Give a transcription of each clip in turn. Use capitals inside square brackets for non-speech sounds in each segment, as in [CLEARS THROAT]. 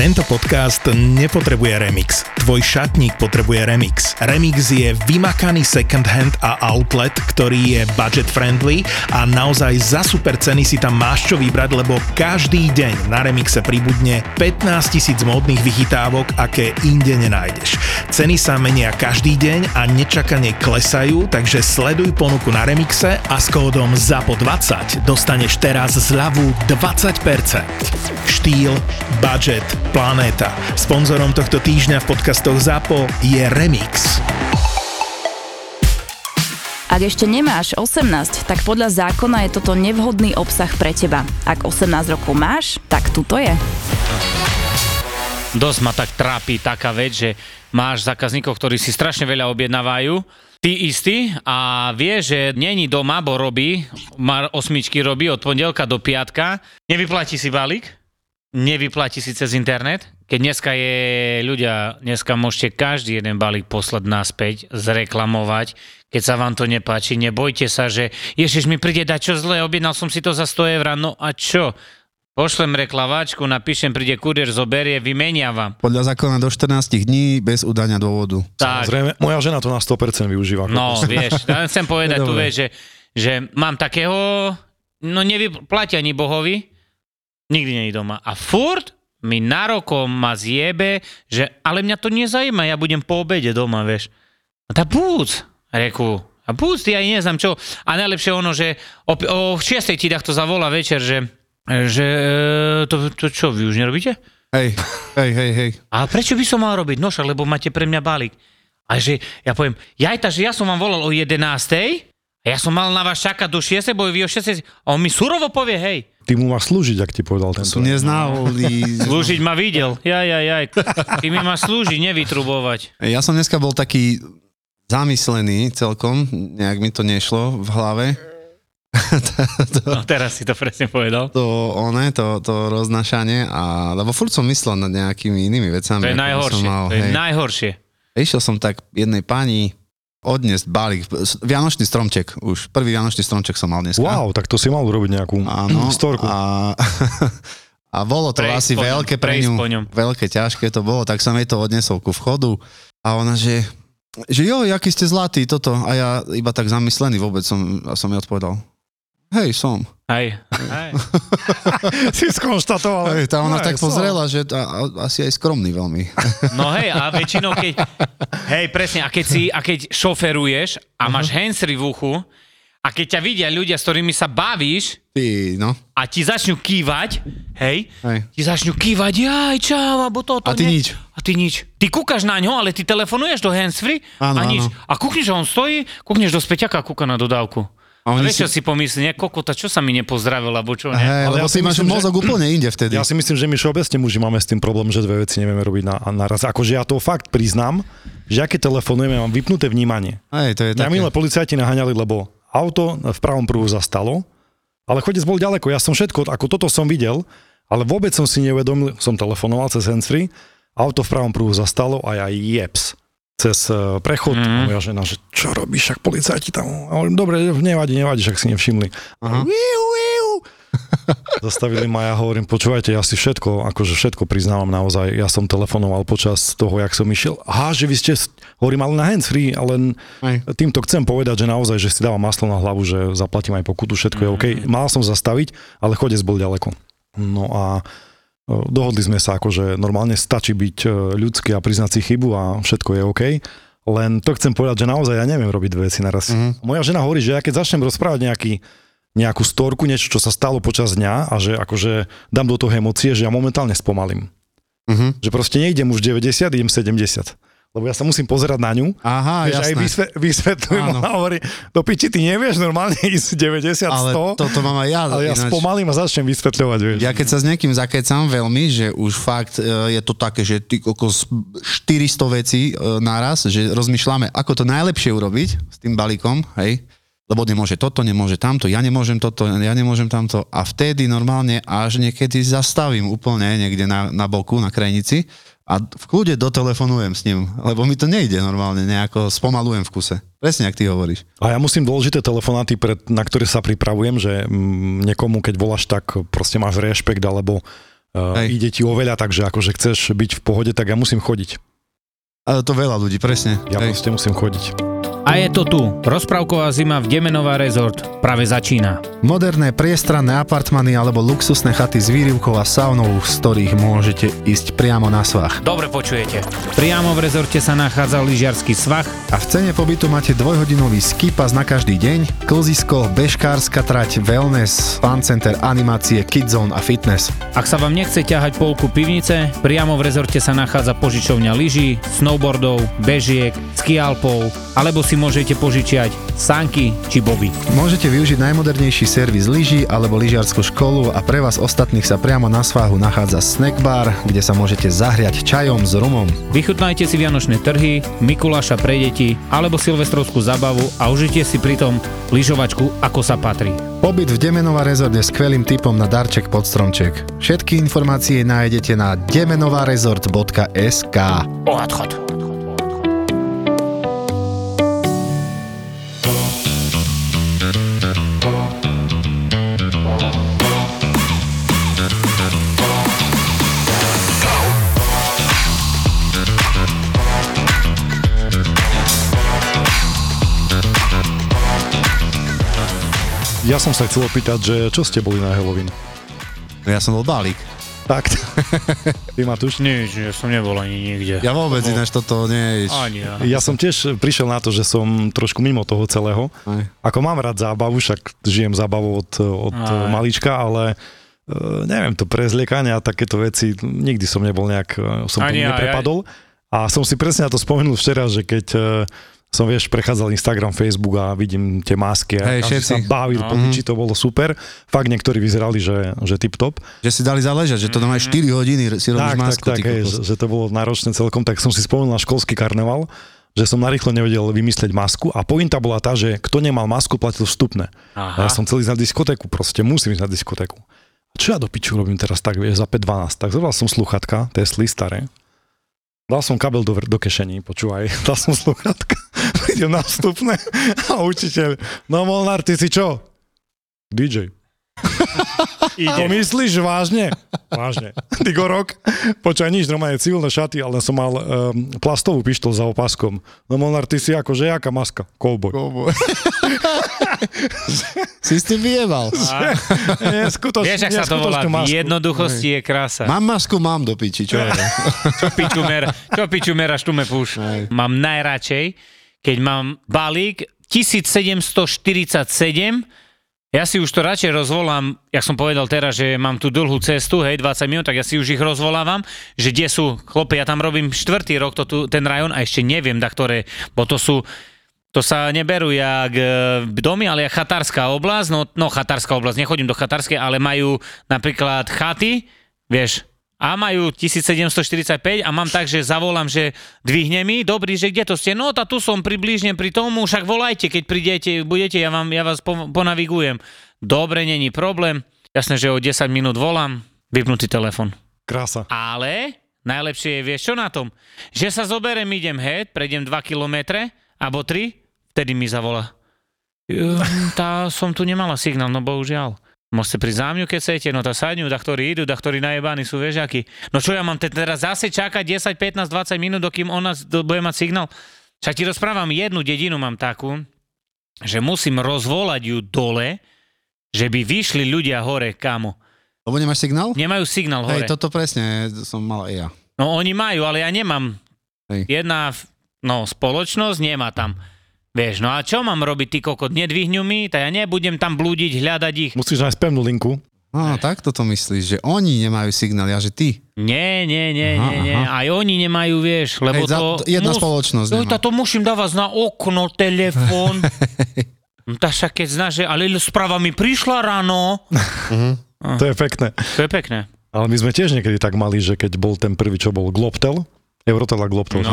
Tento podcast nepotrebuje remix. Tvoj šatník potrebuje remix. Remix je vymakaný second hand a outlet, ktorý je budget friendly a naozaj za super ceny si tam máš čo vybrať, lebo každý deň na remixe pribudne 15 tisíc módnych vychytávok, aké inde nenájdeš. Ceny sa menia každý deň a nečakane klesajú, takže sleduj ponuku na remixe a s kódom ZAPO20 dostaneš teraz zľavu 20%. Štýl, budget, planéta. Sponzorom tohto týždňa v podcastoch ZAPO je Remix. Ak ešte nemáš 18, tak podľa zákona je toto nevhodný obsah pre teba. Ak 18 rokov máš, tak tuto je. Dosť ma tak trápi taká vec, že máš zákazníkov, ktorí si strašne veľa objednávajú, ty istý a vie, že není doma, bo robí, má osmičky robí od pondelka do piatka, nevyplatí si balík, nevyplatí si cez internet. Keď dneska je ľudia, dneska môžete každý jeden balík poslať naspäť, zreklamovať. Keď sa vám to nepáči, nebojte sa, že ježiš mi príde dať čo zle, objednal som si to za 100 eur, no a čo? Pošlem reklavačku, napíšem, príde kurier, zoberie, vymenia vám. Podľa zákona do 14 dní bez udania dôvodu. Tak, Zrejme, moja žena to na 100% využíva. no vieš, [LAUGHS] chcem povedať tu, vieš, že, že mám takého, no nevyplatia ani bohovi, nikdy nie je doma. A furt mi narokom ma zjebe, že ale mňa to nezajíma, ja budem po obede doma, vieš. A tá búc, reku, a ty aj neznám čo. A najlepšie ono, že o, o 6 ti to zavolá večer, že, že e, to, to čo, vy už nerobíte? Hej, hej, hej, hej. A prečo by som mal robiť? No však, lebo máte pre mňa balík. A že ja poviem, jajta, že ja som vám volal o 11. Ja som mal na vás čakať do 6. bo vy o 6. A on mi surovo povie, hej, Ty mu máš slúžiť, ak ti povedal tento. Sú neznávoli. [LAUGHS] slúžiť ma videl. Ja, ja, ja. Ty mi máš slúžiť, nevytrubovať. Ja som dneska bol taký zamyslený celkom, nejak mi to nešlo v hlave. [LAUGHS] No teraz si to presne povedal. To one, to, to roznašanie, a, lebo furt som myslel nad nejakými inými vecami. To je som najhoršie. mal, To je hej. najhoršie. Išiel som tak jednej pani odniesť balík, Vianočný stromček už, prvý Vianočný stromček som mal dneska. Wow, tak to si mal urobiť nejakú Áno. [CLEARS THROAT] storku. A, [LAUGHS] a bolo to Prejsť asi ňom, veľké pre ňu, veľké, ťažké to bolo, tak som jej to odnesol ku vchodu a ona, že, že jo, aký ste zlatý, toto. A ja iba tak zamyslený vôbec som, a som jej odpovedal, hej, som. Hej, hej. [LAUGHS] si skonštatoval. Hej, tá ona Hej, tak som. pozrela, že a, a, asi aj skromný veľmi. [LAUGHS] No hej, a väčšinou keď... Hej, presne, a keď, si, a keď šoferuješ a máš handsfree v uchu a keď ťa vidia ľudia, s ktorými sa bavíš Ty, no. a ti začnú kývať, hej, Hej. ti začnú kývať, jaj, čau, alebo toto. A ty nie. nič. A ty nič. Ty kúkaš na ňo, ale ty telefonuješ do handsfree Áno, a nič. áno. A kúkneš, že on stojí, kúkneš do späťaka a kúka na dodávku. A oni vieš, čo si pomyslí, ne, kokota, čo sa mi nepozdravil, alebo čo, ne? Ale lebo ja si máš myslím, že- mozog úplne inde vtedy. Ja si myslím, že my všeobecne muži máme s tým problém, že dve veci nevieme robiť na, naraz. Akože ja to fakt priznám, že aké telefonujeme, mám vypnuté vnímanie. Hej, to je také. milé policajti naháňali, lebo auto v pravom pruhu zastalo, ale chodec bol ďaleko. Ja som všetko, ako toto som videl, ale vôbec som si neuvedomil, som telefonoval cez handsfree, auto v pravom pruhu zastalo a ja jeps cez eh, prechod. Mhm. Mm. A moja žena, že čo robíš, však policajti tam. A hovorím, dobre, nevadí, nevadí, však si nevšimli. Aha. [LAUGHS] Zastavili ma, ja hovorím, počúvajte, ja si všetko, akože všetko priznávam naozaj, ja som telefonoval počas toho, jak som išiel. Aha, že vy ste, hovorím, ale na handsfree, ale týmto chcem povedať, že naozaj, že si dávam maslo na hlavu, že zaplatím aj pokutu, všetko je OK. Mal som zastaviť, ale chodec bol ďaleko. No a e, dohodli sme sa, akože normálne stačí byť e, ľudský a priznať si chybu a všetko je OK. Len to chcem povedať, že naozaj ja neviem robiť dve veci naraz. Mm-hmm. Moja žena hovorí, že ja keď začnem rozprávať nejaký, nejakú storku, niečo, čo sa stalo počas dňa a že akože dám do toho emócie, že ja momentálne spomalím. Mhm. Že proste nejdem už 90, idem 70. Lebo ja sa musím pozerať na ňu Aha, Vieš, aj jasné. vysve, vysvetľujem, ona hovorí, do piči, ty nevieš normálne [LAUGHS] ísť 90, 100, Ale toto mám aj ja. ale ja ináč. spomalím a začnem vysvetľovať, vieš. Ja keď sa s niekým zakecam veľmi, že už fakt e, je to také, že ty kokos 400 vecí e, naraz, že rozmýšľame, ako to najlepšie urobiť s tým balíkom, hej, lebo nemôže toto, nemôže tamto, ja nemôžem toto, ja nemôžem tamto a vtedy normálne až niekedy zastavím úplne niekde na, na boku, na krajnici a v kľude dotelefonujem s ním, lebo mi to nejde normálne, nejako spomalujem v kuse. Presne, ak ty hovoríš. A ja musím dôležité telefonáty, pred, na ktoré sa pripravujem, že mm, niekomu, keď voláš, tak proste máš rešpekt, alebo uh, Hej. ide ti oveľa, takže akože chceš byť v pohode, tak ja musím chodiť. Ale to veľa ľudí, presne. Ja Hej. proste musím chodiť. A je to tu. Rozprávková zima v Demenová rezort práve začína. Moderné priestranné apartmany alebo luxusné chaty s výrivkou a saunou, z ktorých môžete ísť priamo na svach. Dobre počujete. Priamo v rezorte sa nachádza lyžiarsky svah, A v cene pobytu máte dvojhodinový ski pass na každý deň, klzisko, bežkárska trať, wellness, fun center, animácie, kidzone a fitness. Ak sa vám nechce ťahať polku pivnice, priamo v rezorte sa nachádza požičovňa lyží, snowboardov, bežiek, skialpov, alebo si môžete požičiať sanky či boby. Môžete využiť najmodernejší servis lyží alebo lyžiarskú školu a pre vás ostatných sa priamo na svahu nachádza snack bar, kde sa môžete zahriať čajom s rumom. Vychutnajte si vianočné trhy, Mikuláša pre deti alebo silvestrovskú zabavu a užite si pritom lyžovačku ako sa patrí. Pobyt v Demenová rezort je skvelým typom na darček pod stromček. Všetky informácie nájdete na demenovarezort.sk Odchod. Ja som sa chcel opýtať, že čo ste boli na Halloween? Ja som bol balík. Tak, [LAUGHS] ty Matúš? Nič, ja som nebol ani nikde. Ja vôbec ináč toto nie je... Ani ja. Ja som tiež prišiel na to, že som trošku mimo toho celého. Aj. Ako mám rád zábavu, však žijem zábavu od, od Aj. malička, ale e, neviem, to prezliekanie a takéto veci, nikdy som nebol nejak, e, som Ani tomu ja, neprepadol. A som si presne na to spomenul včera, že keď e, som, vieš, prechádzal Instagram, Facebook a vidím tie masky a Hej, každý sa bavil, No. no. či to bolo super. Fakt niektorí vyzerali, že, že tip-top. Že si dali záležať, že to Mhm. normálne 4 hodiny si robíš Tak, tak, masku. tak, ty hej, že, že to bolo náročné celkom, tak som si spomenul na školský karneval, že som narýchlo nevedel vymyslieť masku a pointa bola tá, že kto nemal masku, platil vstupné. A Aha. ja som chcel ísť na diskotéku, proste musím ísť na diskotéku. A čo ja do piču robím teraz tak, vieš, za 5.12? Tak zobral som sluchatka, Tesly staré, dal som kabel do, do kešení, počúvaj, [LAUGHS] dal som sluchatka, idem na vstupné a učiteľ, no Molnár, ty si čo? DJ. To myslíš vážne? Vážne. Digorok, počkaj nič, normálne civilné šaty, ale som mal um, plastovú pištol za opaskom. No Molnár, ty si ako, že jaká maska? Cowboy. Kobo. [LAUGHS] si s tým vyjebal. [LAUGHS] Nie, skutočne, Vieš, ak sa to volá, masku. jednoduchosti je krása. Mám masku, mám do piči, čo je? Čo piču, mer, čo piču meraš, tu me púš. Mám najradšej, keď mám balík 1747, ja si už to radšej rozvolám, jak som povedal teraz, že mám tu dlhú cestu, hej, 20 minút, tak ja si už ich rozvolávam, že kde sú, chlope, ja tam robím štvrtý rok to tu, ten rajón a ešte neviem, da ktoré, bo to sú, to sa neberú jak e, domy, ale jak chatárska oblasť, no, no chatárska oblasť, nechodím do chatárskej, ale majú napríklad chaty, vieš, a majú 1745 a mám tak, že zavolám, že dvihne mi, dobrý, že kde to ste? No, tá tu som približne pri tomu, však volajte, keď prídete, budete, ja, vám, ja vás po, ponavigujem. Dobre, není problém. Jasné, že o 10 minút volám, vypnutý telefon. Krása. Ale najlepšie je, vieš čo na tom? Že sa zoberem, idem head, prejdem 2 kilometre, alebo 3, vtedy mi zavolá. "Hm, Tá som tu nemala signál, no bohužiaľ. Môžete prísť za mňu, keď chcete, no tá sadňu, da ktorí idú, da ktorí najebaní sú, vieš akí. No čo ja mám te- teraz zase čakať 10, 15, 20 minút, dokým z- do- bude mať signál? Však ti rozprávam, jednu dedinu mám takú, že musím rozvolať ju dole, že by vyšli ľudia hore, kamo. Lebo nemáš signál? Nemajú signál hore. Hej, toto presne som mal aj ja. No oni majú, ale ja nemám. Hej. Jedna no, spoločnosť nemá tam. Vieš, no a čo mám robiť, ty kokot? Nedvihňu mi, tak ja nebudem tam blúdiť, hľadať ich. Musíš nájsť pevnú linku. No, tak toto myslíš, že oni nemajú signál, ja že ty. Nie, nie, nie, Aha, nie, nie. aha. Aj oni nemajú, vieš, lebo Hej, za- to... jedna spoločnosť No, nemá. to musím dávať na okno, telefón. [LAUGHS] no, tá však keď znáš, že ale správa mi prišla ráno. To je pekné. To je pekné. Ale my sme tiež niekedy tak mali, že keď bol ten prvý, čo bol Globtel, Eurotel a Globtel, že?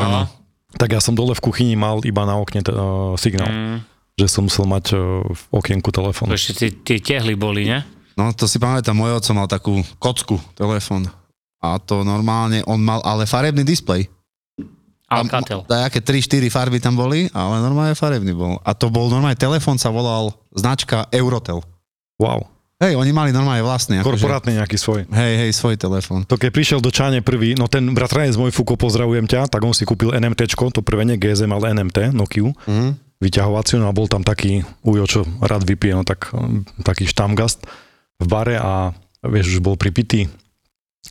Tak ja som dole v kuchyni mal iba na okne uh, signál, Mm, že som musel mať uh, v okienku telefón. to ešte tie, tehly boli, ne? No to si pamätám, môj oco mal takú kocku, telefón. A to normálne, on mal ale farebný displej. Alcatel. Dajaké 3-4 farby tam boli, ale normálne farebný bol. A to bol normálne, telefón sa volal značka Eurotel. Wow. Hej, oni mali normálne vlastný. akože- Korporátny nejaký svoj. Hej, hej, svoj telefón. To keď prišiel do Čane prvý, no ten bratranec môj Fuko, pozdravujem ťa, tak on si kúpil NMT, to prvé nie GSM, ale NMT, Nokiu, mm. vyťahovaciu, no a bol tam taký ujo, čo rád vypije, no tak um, taký štamgast v bare a vieš, už bol pripitý.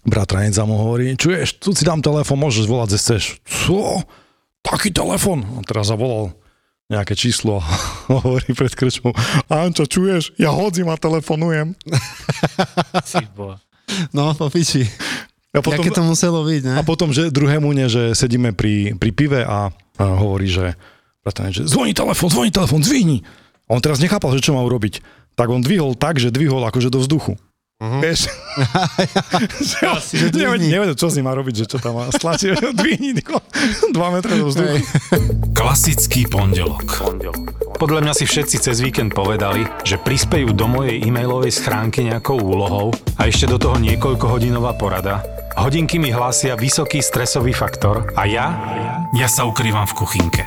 Bratranec za mu hovorí, čuješ, tu si dám telefón, môžeš volať, že chceš. Co? Taký telefón? A teraz zavolal nejaké číslo a [LAUGHS] hovorí pred krčmou, Ančo, čuješ, ja hodzím a telefonujem. No, po piči. A potom, Jaké to muselo byť, ne? A potom, že druhému ne, že sedíme pri, pri pive a, a hovorí, že, bratranec, že zvoní telefon, zvoní telefon, zvihni. A on teraz nechápal, že čo má urobiť. Tak on dvihol tak, že dvihol akože do vzduchu. Uh-huh. Vieš? [LAUGHS] že, on, že nevie, nevie, čo s ním má robiť, že čo tam má stlačiť. [LAUGHS] Dvihni, Niko, dva metre do vzduchu. Klasický pondelok. Podľa mňa si všetci cez víkend povedali, že prispejú do mojej e-mailovej schránky nejakou úlohou a ešte do toho niekoľkohodinová porada. Hodinky mi hlásia vysoký stresový faktor a ja? Ja sa ukrývam v kuchynke.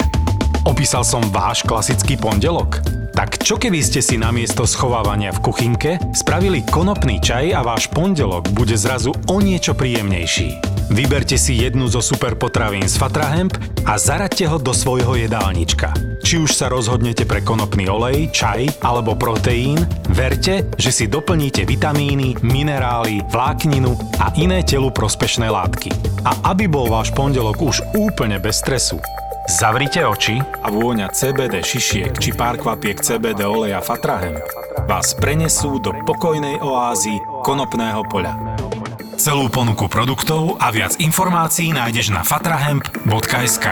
Opísal som váš klasický pondelok? Tak čo keby ste si namiesto schovávania v kuchynke spravili konopný čaj a váš pondelok bude zrazu o niečo príjemnejší? Vyberte si jednu zo super potravín z Fatrahemp a zaraďte ho do svojho jedálnička. Či už sa rozhodnete pre konopný olej, čaj alebo proteín, verte, že si doplníte vitamíny, minerály, vlákninu a iné telu prospešné látky. A aby bol váš pondelok už úplne bez stresu, Zavrite oči a vôňa CBD šišiek či pár kvapiek CBD oleja Fatrahem vás prenesú do pokojnej oázy konopného poľa. Celú ponuku produktov a viac informácií nájdeš na fatrahemp.sk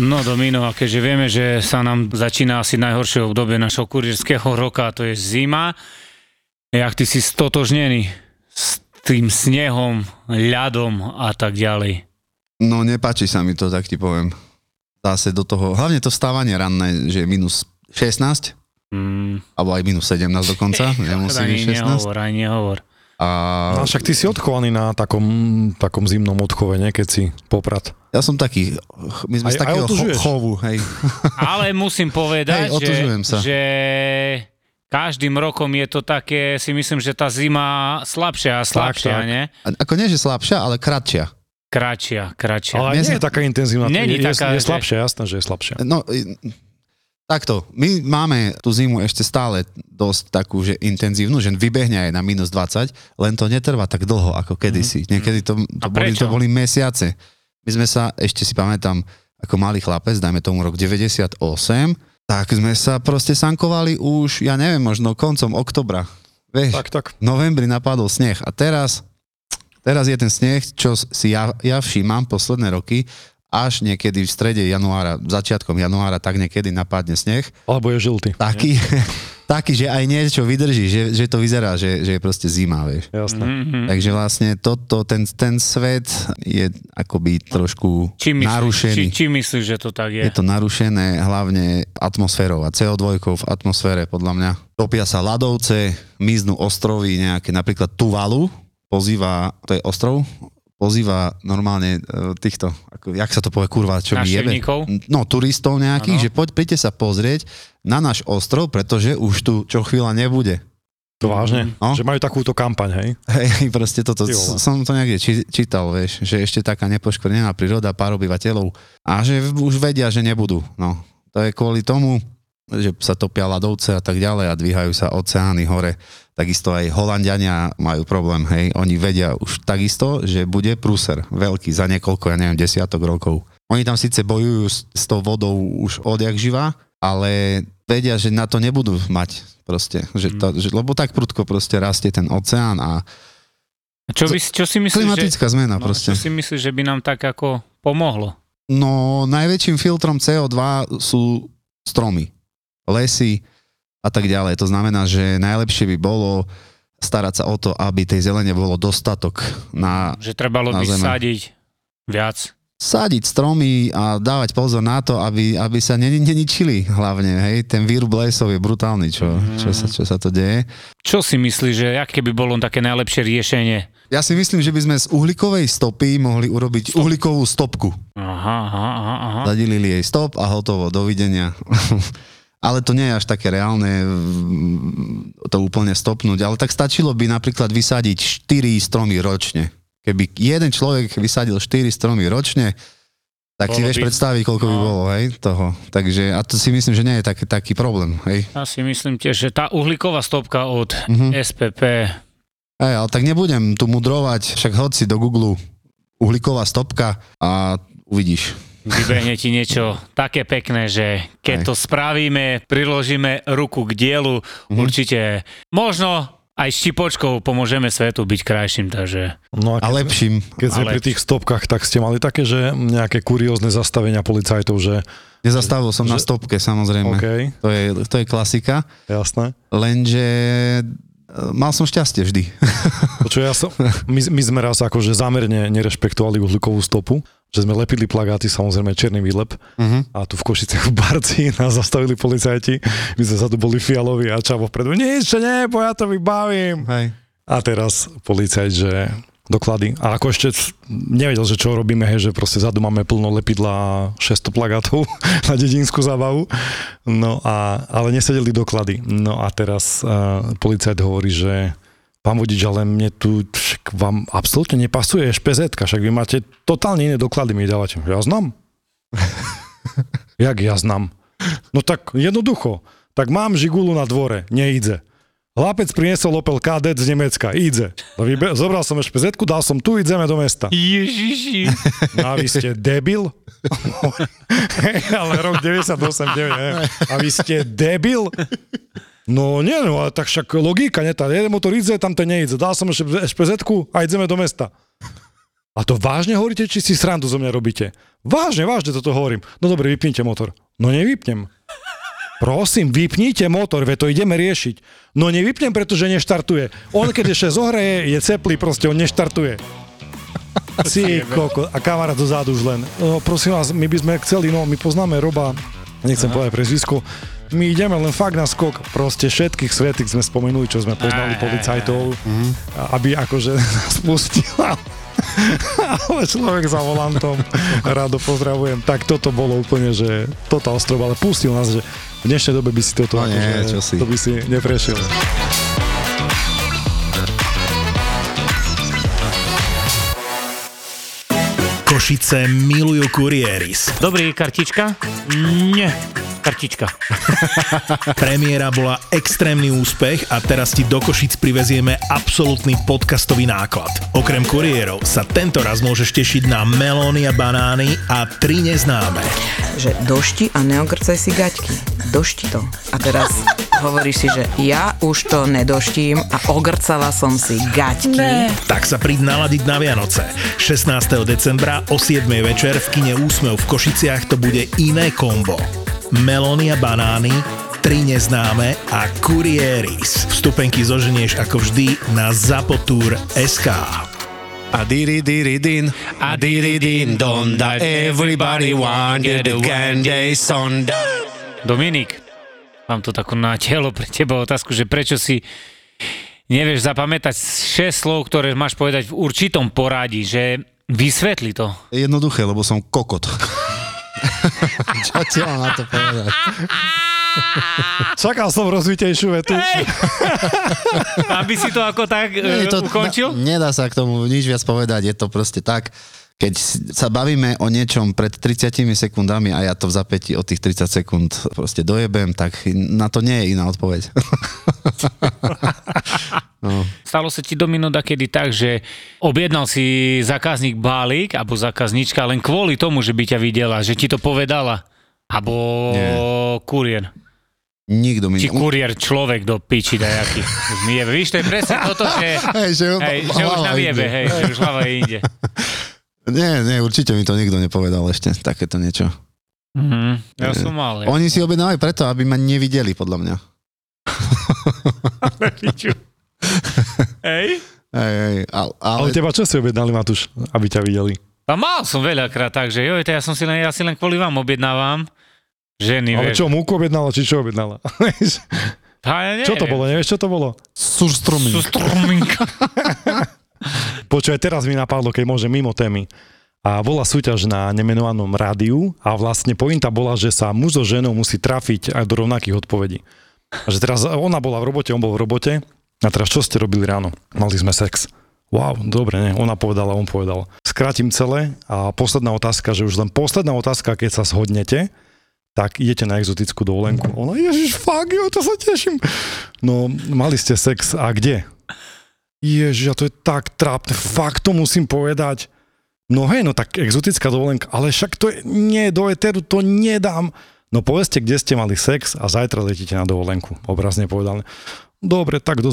No Domino, a keďže vieme, že sa nám začína asi najhoršie obdobie našho kurierského roka, to je zima, jak ty si stotožnený s tým snehom, ľadom a tak ďalej. No nepáči sa mi to, tak ti poviem. Zase do toho, hlavne to vstávanie ranné, že je minus 16, Mm, alebo aj minus 17 dokonca, [LAUGHS] nemusí byť ani 16. nehovor, ani nehovor. A No však ty si odchovaný na takom, takom zimnom odchove, nie? Keď si poprat. ja som taký, my sme Aj- z aj takého cho- chovu, hej. [LAUGHS] Ale musím povedať, Hej, že, sa. že každým rokom je to také, si myslím, že tá zima slabšia a slabšia, tak. nie? A- Ako nie, že slabšia, ale kratšia. Kratšia, kratšia. Ale nie je taká intenzívna. Není je, taká, je, je že- slabšia, jasné, že je slabšia. No, takto, my máme tú zimu ešte stále dosť takú, že intenzívnu, že vybehne aj na minus 20, len to netrvá tak dlho ako kedysi. Niekedy to, to, boli, to boli mesiace. My sme sa, ešte si pamätám, ako malý chlapec, dajme tomu rok 98, tak sme sa proste sankovali už, ja neviem, možno koncom oktobra. Vieš, Tak, tak. v novembri napadol sneh a teraz, teraz je ten sneh, čo si ja, ja všímam posledné roky, až niekedy v strede januára, začiatkom januára, tak niekedy napadne sneh. Alebo je žltý. Taký, [LAUGHS] taký že aj niečo vydrží, že, že to vyzerá, že, že je proste zima, vieš. Jasné. Mhm. Takže vlastne toto, ten, ten svet je akoby trošku Či myslíš, narušený. či, či myslíš, že to tak je? Je to narušené hlavne atmosférou a CO2 v atmosfére, podľa mňa. Topia sa ľadovce, miznú ostrovy nejaké, napríklad Tuvalu, pozýva, to je ostrov, pozýva normálne e, týchto, ako, jak sa to povie, kurva, čo mi jebe? No, turistov nejakých, Áno. že poď, príďte sa pozrieť na náš ostrov, pretože už tu čo chvíľa nebude. To vážne? No. Že majú takúto kampaň, hej? Hej, proste toto, Ty som to niekde či, čítal, vieš, že ešte taká nepoškvrnená príroda, pár obyvateľov a že už vedia, že nebudú. No, to je kvôli tomu, že sa topia ľadovce a tak ďalej a dvíhajú sa oceány hore. Takisto aj Holandiania majú problém, hej, oni vedia už takisto, že bude prúser veľký za niekoľko, ja neviem, desiatok rokov. Oni tam síce bojujú s, s tou vodou už odjak živa, ale vedia, že na to nebudú mať proste, že to, že, lebo tak prudko proste rastie ten oceán a Čo, by, čo si myslíš, že, klimatická zmena no, proste. čo si myslíš, že by nám tak ako pomohlo? No, najväčším filtrom CO2 sú stromy, lesy a tak ďalej. To znamená, že najlepšie by bolo starať sa o to, aby tej zelene bolo dostatok na Že trebalo Na by zeme. sadiť viac? sádiť stromy a dávať pozor na to, aby, aby sa nen- neničili hlavne. Hej? Ten výrub lesov je brutálny, čo, čo, sa, čo sa to deje. Čo si myslíš, že aké by bolo také najlepšie riešenie? Ja si myslím, že by sme z uhlíkovej stopy mohli urobiť uhlíkovú stopku. Aha, aha, aha, aha. Zadilili jej stop a hotovo, dovidenia. [LAUGHS] ale to nie je až také reálne mm, to úplne stopnúť. Ale tak stačilo by napríklad vysadiť 4 stromy ročne. Keby jeden človek vysadil 4 stromy ročne, tak si vieš by- predstaviť, koľko by no. bolo, hej, toho. Takže, a to si myslím, že nie je taký, taký problém, hej. Ja si myslím tiež, že tá uhlíková stopka od Mhm. SPP, Hej, ale tak nebudem tu mudrovať, však hoď si do Google uhlíková stopka a uvidíš. Vybehne ti niečo také pekné, že keď Hej. to spravíme, priložíme ruku k dielu, Mhm. určite možno aj štipočkou pomôžeme svetu byť krajším, takže No a A keď, lepším. keď sme ale- pri tých stopkách, tak ste mali také, že nejaké kuriózne zastavenia policajtov, že Nezastavil som na Že- stopke, samozrejme. OK, To, je, to je klasika. jasné. Lenže e, mal som šťastie vždy. Počuj, ja som, my, my sme raz akože zámerne nerešpektovali uhlíkovú stopu, že sme lepili plagáty, samozrejme černý výlep Uh-huh. a tu v Košiciach v Barci [LAUGHS] nás zastavili policajti, my sme sa tu boli fialoví a čavo vpredu, nič, nie, bo ja to vybavím. Hej. A teraz policajt, že doklady. A ako ešte nevedel, že čo robíme, hej, že proste zadu máme plno lepidla a 600 plagátov [LAUGHS] na dedinskú zábavu. No a, ale nesedeli doklady. No a teraz uh, policajt hovorí, že pán vodič, ale mne tu však vám absolútne nepasuje špz však vy máte totálne iné doklady, mi dávate. Ja znam. [LAUGHS] Jak ja znam? No tak jednoducho. Tak mám žigulu na dvore, neíde. Chlapec priniesol Opel Kadett z Nemecka, ide. No vybe- Zobral som špz dal som tu, ideme do mesta. Ježiši. No a vy ste debil? [LAUGHS] [LAUGHS] ale rok 98, 9, neviem. A vy ste debil? No nie, no ale tak však logika, nie? Tá jeden motor ide, tam ten neíde. Dal som špz a ideme do mesta. A to vážne hovoríte, či si srandu zo mňa robíte? Vážne, vážne toto hovorím. No dobre, vypnite motor. No nevypnem. Prosím, vypnite motor, veď to ideme riešiť. No nevypnem, pretože neštartuje. On keď ešte zohreje, je ceplý, proste on neštartuje. [LAUGHS] Si koko. A kamarát dozadu už len. No, prosím vás, my by sme chceli, no my poznáme Roba, nechcem povedať prezvisko, my ideme len fakt na skok. Proste všetkých svetých sme spomenuli, čo sme poznali policajtov, a- aby akože [LAUGHS] nás pustila. Ale človek za volantom, rádo pozdravujem. Tak toto bolo úplne, že total strop, ale pustil nás, že v dnešnej dobe by si toto No nie, akože, čo si. to by si neprešiel. Košice milujú kurieris. Dobrý, kartička? Nie, kartička. [LAUGHS] Premiéra bola extrémny úspech a teraz ti do Košic privezieme absolútny podcastový náklad. Okrem kuriérov sa tento raz môžeš tešiť na melóny a banány a tri neznáme. že došti a neogrcaj si gaťky. Došti to. A teraz [LAUGHS] hovoríš si, že ja už to nedoštím a ogrcala som si gaťky. Tak sa príď naladiť na Vianoce. 16. decembra o 7. večer v kine Úsmev v Košiciach to bude iné kombo. Melóny a banány, tri neznáme a kurieris. Vstupenky zoženieš ako vždy na zapotúr.sk. A diri diri din, A diri din don da everybody want the candy son. Dominik, mám tu takú na telo pre teba otázku, že prečo si nevieš zapamätať 6 slov, ktoré máš povedať v určitom poradí, že vysvetli to. Jednoduché, lebo som kokot. [LAUGHS] Čo ti mám na to povedať? Čakal som rozvitejšiu vetu. [LAUGHS] Aby si to ako tak Nie, uh, ukončil? Na, nedá sa k tomu nič viac povedať, je to proste tak. Keď sa bavíme o niečom pred 30 sekundami a ja to v zapäti od tých 30 sekúnd proste dojebem, tak na to nie je iná odpoveď. [LAUGHS] no. Stalo sa ti domino kedy tak, že objednal si zákazník balík alebo zákaznička len kvôli tomu, že by ťa videla, že ti to povedala. Abo Nie. kuriér. Nikto mi... Či kuriér človek do piči dajaký. Už mi jebe. Víš, to je presne toto, že, Hej, že, hej, že už nám jebe, ide. hej, že už hlava je inde. [LAUGHS] Nie, nie, určite mi to nikto nepovedal ešte, takéto niečo. Mhm, ja som mal. Ja. Oni si objednávajú preto, aby ma nevideli, podľa mňa. [LAUGHS] Hej? Hej, hej, ale, Ale teba čo si objednali, Matúš, aby ťa videli? A mal som veľakrát tak, že joj, ja som si len, ja si len kvôli vám objednávam. Ženy, Ale vieš. čo, múku objednala, či čo objednala? [LAUGHS] A ja neviem. čo to bolo, nevieš, čo to bolo? surstroming. Sú struminka. [LAUGHS] Počuj, teraz mi napadlo, keď môže mimo témy. a bola súťaž na nemenovanom rádiu a vlastne pointa bola, že sa muž so ženou musí trafiť aj do rovnakých odpovedí. A že teraz ona bola v robote, on bol v robote a teraz čo ste robili ráno? Mali sme sex. Wow, dobre, nie, ona povedala, on povedal. Skrátim celé a posledná otázka, že už len posledná otázka, keď sa shodnete, tak idete na exotickú dovolenku. Ona, ježiš, fakt, jo, to sa teším. No, mali ste sex a kde? Ježiš, a to je tak trápne, fakt to musím povedať. No hej, no tak exotická dovolenka, ale však to je, nie, do eteru to nedám. No povedzte, kde ste mali sex a zajtra letíte na dovolenku, obrazne povedané. Dobre, tak do.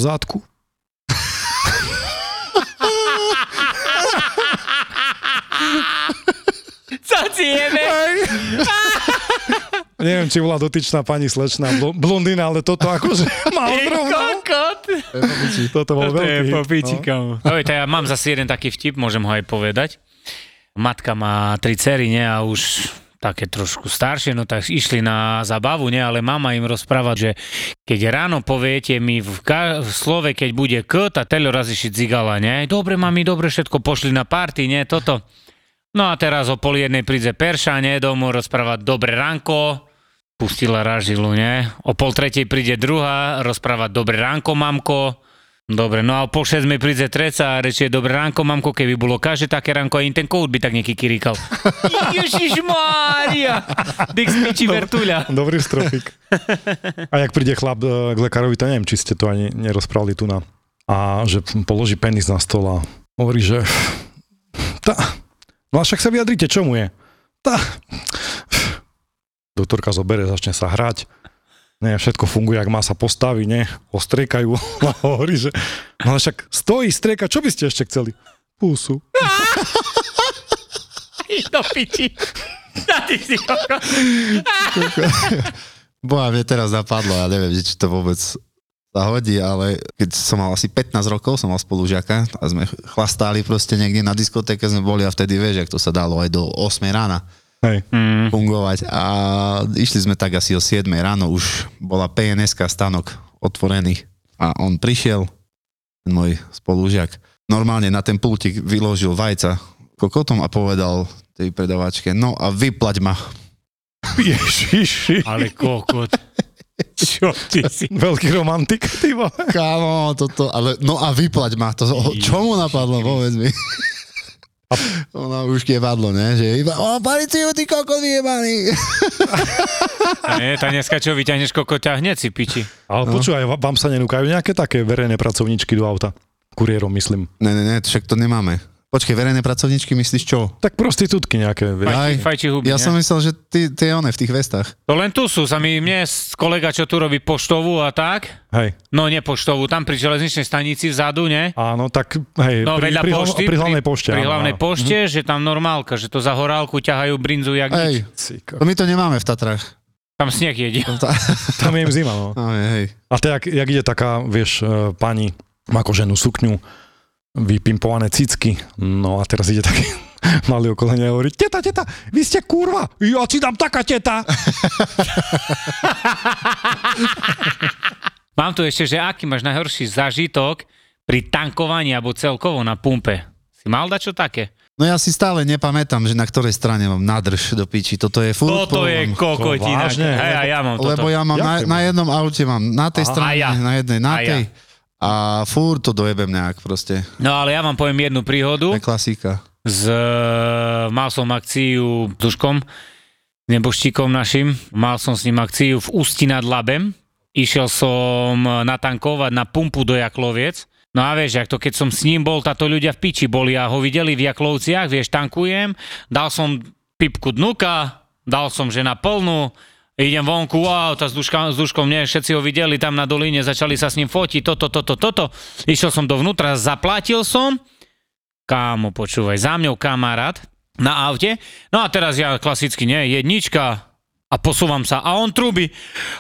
Co ti jebe? Neviem, či bola dotyčná pani slečná bl- blondina, ale toto akože [LAUGHS] rovno. kokot. Toto bol To je veľký hit, po no. to ja mám zase jeden taký vtip, môžem ho aj povedať. Matka má tri cery, ne, a už také trošku staršie, no tak išli na zabavu, ne, ale mama im rozpráva, že keď ráno poviete mi v, ka- v slove, keď bude k, tá telo raziši cigala, ne, dobre mami, dobre, všetko pošli na party, ne, toto. No a teraz o pol jednej príde Perša, ne, domov rozprávať dobre ránko, pustila ražilu, ne, o pol tretej príde druhá, rozprávať dobre ránko, mamko, Dobre, no a o pol šesť mi príde treca a rečie, dobre ránko, mamko, keby bolo každé také ránko, aj im ten kód by tak nejaký kirikal. [LAUGHS] Ježiš Mária! Dix piči vertuľa. Dobrý stropik. [LAUGHS] A jak príde chlap e, k lekárovi, to neviem, či ste to ani nerozprávali tu na... A že položí penis na stôl a hovorí, že... Tá, no a však sa vyjadrite, čo mu je? Tá, doktorka zobere, začne sa hrať. Nie, všetko funguje, ak má sa postaví, nie? Ostriekajú [LAUGHS] a hovorí, že... No však stojí, strieka, čo by ste ešte chceli? Pusu. Do piči. [LAUGHS] Boha, mne teraz napadlo, ja neviem, či to vôbec sa hodí, ale keď som mal asi 15 rokov, som mal spolužiaka a sme chlastali proste niekde na diskotéke, sme boli a vtedy vieš, jak to sa dalo aj do 8 rána Hej. Mm. fungovať a išli sme tak asi o 7 ráno, už bola pns stánok otvorený a on prišiel, ten môj spolužiak, normálne na ten pultík vyložil vajca kokotom a povedal tej predavačke, no a vyplať ma. [LAUGHS] Ježiši. Ale kokot. Čo ty si? Veľký romantik, ty vole. Kámo, toto, ale no a vyplať ma, to, čo mu napadlo, povedz mi. Ona už kevadlo, ne? Že iba, o, policiu, ty kokot vyjebaný. Nie, tá dneska čo, vyťahneš kokoťa hneď si piči. Ale no. počúvaj, vám sa nenúkajú nejaké také verejné pracovníčky do auta? Kuriérom, myslím. Ne, ne, ne, však to nemáme. Počkej, verejné pracovníčky myslíš čo? Tak prostitútky nejaké. vieš. Fajči, Aj, fajči huby, Ja ne? som myslel, že ty, ty one v tých vestách. To len tu sú, sa mi, mne kolega, čo tu robí poštovú a tak, Hej. no nie poštovú, tam pri železničnej stanici vzadu, ne? Áno, tak hej, No pri, vedľa pri, pošty, pri hlavnej pošte. pri áno, hlavnej áno. pošte, že tam normálka, že to za horálku ťahajú brinzu jak Hej, to my to nemáme v Tatrách. Tam sneh jedia. [LAUGHS] Tam je im zima, no. No, je, hej. A to jak, jak ide taká, vieš, e, pani, má koženú sukňu, vypimpované cicky, no a teraz ide taký [LAUGHS] malý okolenie a hovorí, teta, teta, vy ste kurva, ja si dám taká teta. [LAUGHS] Mám tu ešte, že aký máš najhorší zážitok pri tankovaní alebo celkovo na pumpe. Si mal dať čo také? No ja si stále nepamätám, že na ktorej strane mám nádrž do piči. Toto je furt Toto je kokotina. vážne? Hej, ja mám toto. Lebo ja mám Jak na, na jednom aute mám na tej Aha. strane, A ja. na jednej, na A ja. A furt to dojebem nejak proste. No ale ja vám poviem jednu príhodu. je klasika. Z, mal som akciu s Duškom, neboštíkom našim. Mal som s ním akciu v Ústi nad Labem. Išiel som natankovať na pumpu do Jakloviec. No a vieš, ak to keď som s ním bol, táto ľudia v piči boli a ho videli v Jaklovciach, vieš, tankujem, dal som pipku dnuka, dal som že na plnú, idem vonku, wow, tá s, Duška, s Duškom, nie, všetci ho videli tam na doline, začali sa s ním fotiť, toto, toto, toto. Išiel som dovnútra, zaplatil som, kámo, počúvaj, za mňou kamarát na aute, no a teraz ja klasicky, nie, jednička, a posúvam sa a on truby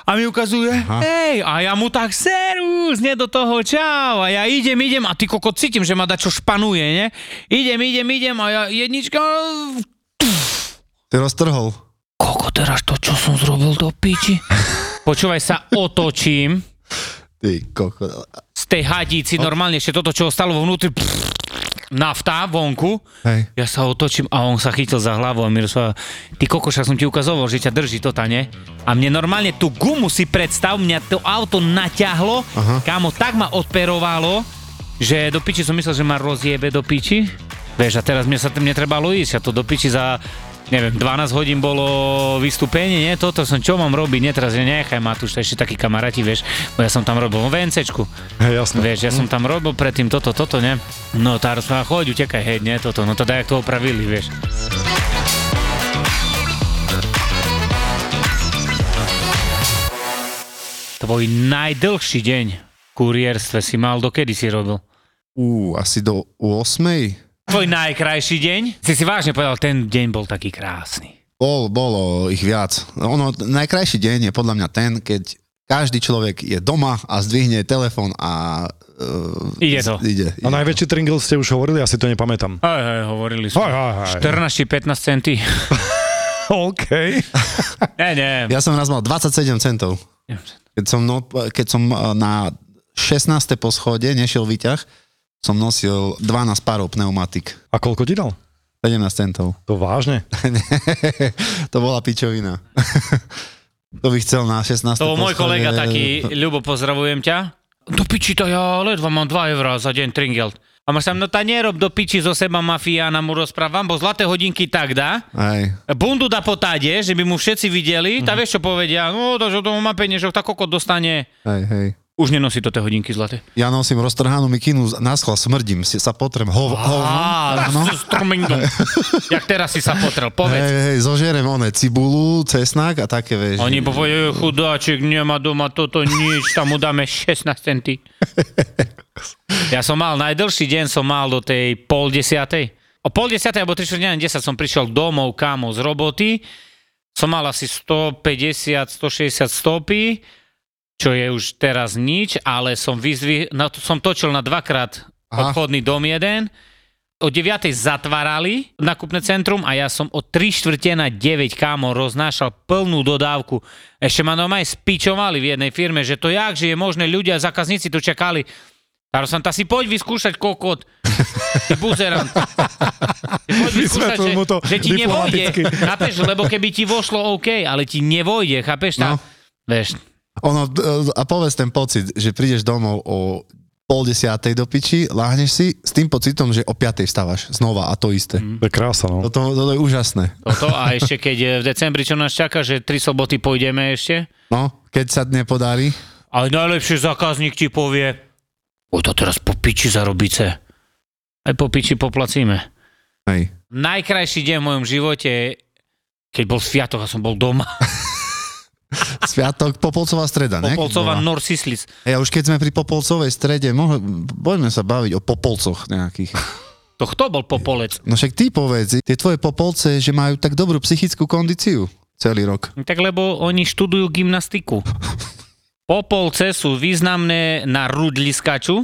a mi ukazuje, Aha. hej, a ja mu tak serus, nie do toho, čau, a ja idem, idem a ty koko cítim, že ma da čo španuje, ne? Idem, idem, idem a ja jednička, Ty roztrhol. Koko teraz to, čo som zrobil do piči? Počúvaj sa, otočím, Ty koko. z tej hadíci, normálne ešte toto, čo ostalo vo vnútri, nafta vonku, Hej. ja sa otočím a on sa chytil za hlavu a mi rozpráva, ty kokoša som ti ukazoval, že ťa drží to ne? A mne normálne tú gumu si predstav, mňa to auto naťahlo, Aha. kámo, tak ma odperovalo, že do piči som myslel, že ma rozjebe do piči. Vieš, a teraz mne sa tam netrebalo ísť, a to do piči za neviem, 12 hodín bolo vystúpenie, nie? Toto som, čo mám robiť, nie? Teraz nechaj ma tu ešte takí kamaráti, vieš, bo ja som tam robil vo VNCčku. Hej, jasné. Vieš, ja som tam robil predtým toto, toto, ne? No tá rozpráva, choď, utekaj, hej, nie, toto, no to daj, jak to opravili, vieš. Tvoj najdlhší deň v kurierstve si mal, dokedy si robil? Ú, asi do 8. Tvoj najkrajší deň? Si si vážne povedal, ten deň bol taký krásny. Bol, bolo ich viac. Ono, najkrajší deň je podľa mňa ten, keď každý človek je doma a zdvihne telefón a... Uh, Ide to. Ide, A ide. najväčší tringl ste už hovorili, ja si to nepamätám. Hej, hej, hovorili sme. Hej, hej, hej. 14 či 15 centy. [LAUGHS] OK. [LAUGHS] nie, nie. Ja som raz mal 27 centov. Keď som, no, keď som eh, na 16. poschode nešiel výťah, som nosil 12 párov pneumatik. A koľko ti dal? 17 centov. To vážne? [LAUGHS] to bola pičovina. [LAUGHS] to by chcel na 16. To bol môj kolega taký, Ľubo, pozdravujem ťa. Do piči to ja ledva mám 2 eurá za deň tringelt. A máš tam, no tá nerob do piči zo seba mafiána, mu rozprávam, bo zlaté hodinky tak dá. Hej. Bundu dá potáde, že by mu všetci videli, tá vieš čo povedia, no to, že to má peniažok, tak kokot dostane. Hej, hej. Už nenosí to tie hodinky zlaté. Ja nosím roztrhanú mikinu, na schvál smrdím, si sa potrem hov, hovno. Á, Áno. [LAUGHS] Jak teraz si sa potrel, Hej, povedz. hej, zožerem one, cibulu, cesnak a také, vieš. Oni povedajú, chudáčik, nemá doma toto nič, tam mu dáme 16 centy. [LAUGHS] Ja som mal, najdlhší deň som mal do tej pol desiatej. O pol desiatej alebo 3 čtvrť 10 som prišiel domov kámo z roboty. Som mal asi 150, 160 stopy, čo je už teraz nič, ale som vyzvih, na to, som točil na dvakrát Aha. obchodný dom jeden. O 9. zatvárali nakupné centrum a ja som o 3 štvrte na 9 kámo roznášal plnú dodávku. Ešte ma normálne spičovali v jednej firme, že to jak, že je možné ľudia, zákazníci tu čakali. Tá si poď vyskúšať kokot. Ty buzerant. [LAUGHS] Poď vyskúšať, že, to že ti nevojde. Chápeš? Lebo keby ti vošlo OK, ale ti nevojde, chápeš? Tá, No. Vieš, Ono, a povedz ten pocit, že prídeš domov o pol desiatej do piči, láhneš si s tým pocitom, že o piatej vstávaš znova a to isté. Mm. To je krása, no. Toto, toto je úžasné. toto a ešte keď je v decembri, čo nás čaká, že tri soboty pôjdeme ešte, No, keď sa nepodarí, ale najlepšie zákazník ti povie, o to teraz po piči zarobíce. Aj po piči poplacíme. hej. Najkrajší deň v mojom živote, keď bol sviatok a som bol doma. [LAUGHS] [LAUGHS] Sviatok, Popolcová streda, ne? Popolcová. Norsislis. Ja už keď sme pri Popolcovej strede, mohli, poďme sa baviť o Popolcoch nejakých. To kto bol popolec? No však ty povedz, tie tvoje Popolce, že majú tak dobrú psychickú kondíciu celý rok. Tak lebo oni študujú gymnastiku. Popolce sú významné na rudliskaču.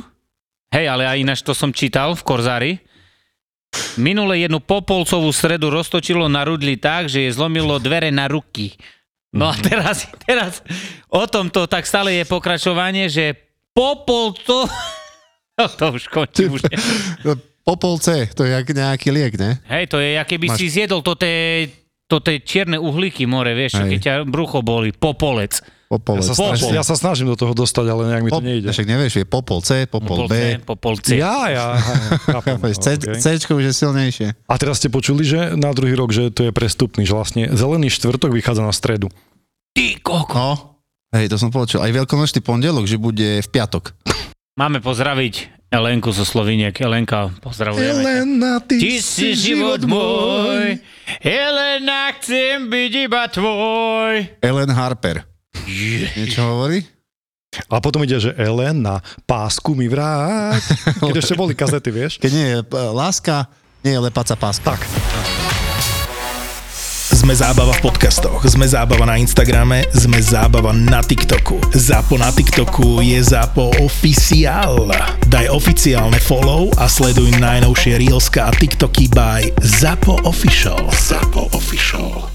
Hej, ale aj ináč to som čítal v Korzári. Minule jednu popolcovú stredu roztočilo na rudli tak, že je zlomilo dvere na ruky. No a teraz, teraz o tomto tak stále je pokračovanie, že popolco... No [LAUGHS] to už končí. Už ne. Popolce, to je jak nejaký liek, ne? Hej, to je, aké by Máš- si zjedol to to té čierne uhlíky more, vieš, Hej. keď ťa brucho boli, popolec. Popolec. Ja sa, Popol. snažím, ja sa snažím do toho dostať, ale nejak mi to Pop, nejde. však nevieš, je Popol C, Popol B. Popol C. Ja, ja. chápem, Chápeš, C, okay. C už je silnejšie. A teraz ste počuli, že na druhý rok, že to je prestupný, že vlastne zelený štvrtok vychádza na stredu. Ty koko. No, hej, to som počul. Aj veľkonočný pondelok, že bude v piatok. Máme pozdraviť Elenku zo Sloviniek. Elenka, pozdravujeme. Elena, Ty si život môj, Elena, chcem byť iba tvoj. Ellen Harper. Niečo hovorí? A potom ide, že Elena, pásku mi vráť. [LAUGHS] Keď ešte boli kazety, vieš? Keď nie je e, láska, nie je lepaca páska. Tak. Sme zábava v podcastoch, sme zábava na Instagrame, sme zábava na TikToku. Zapo na TikToku je Zapo oficiál. Daj oficiálne follow a sleduj najnovšie Reelska a TikToky by Zapo Official. Zapo Official.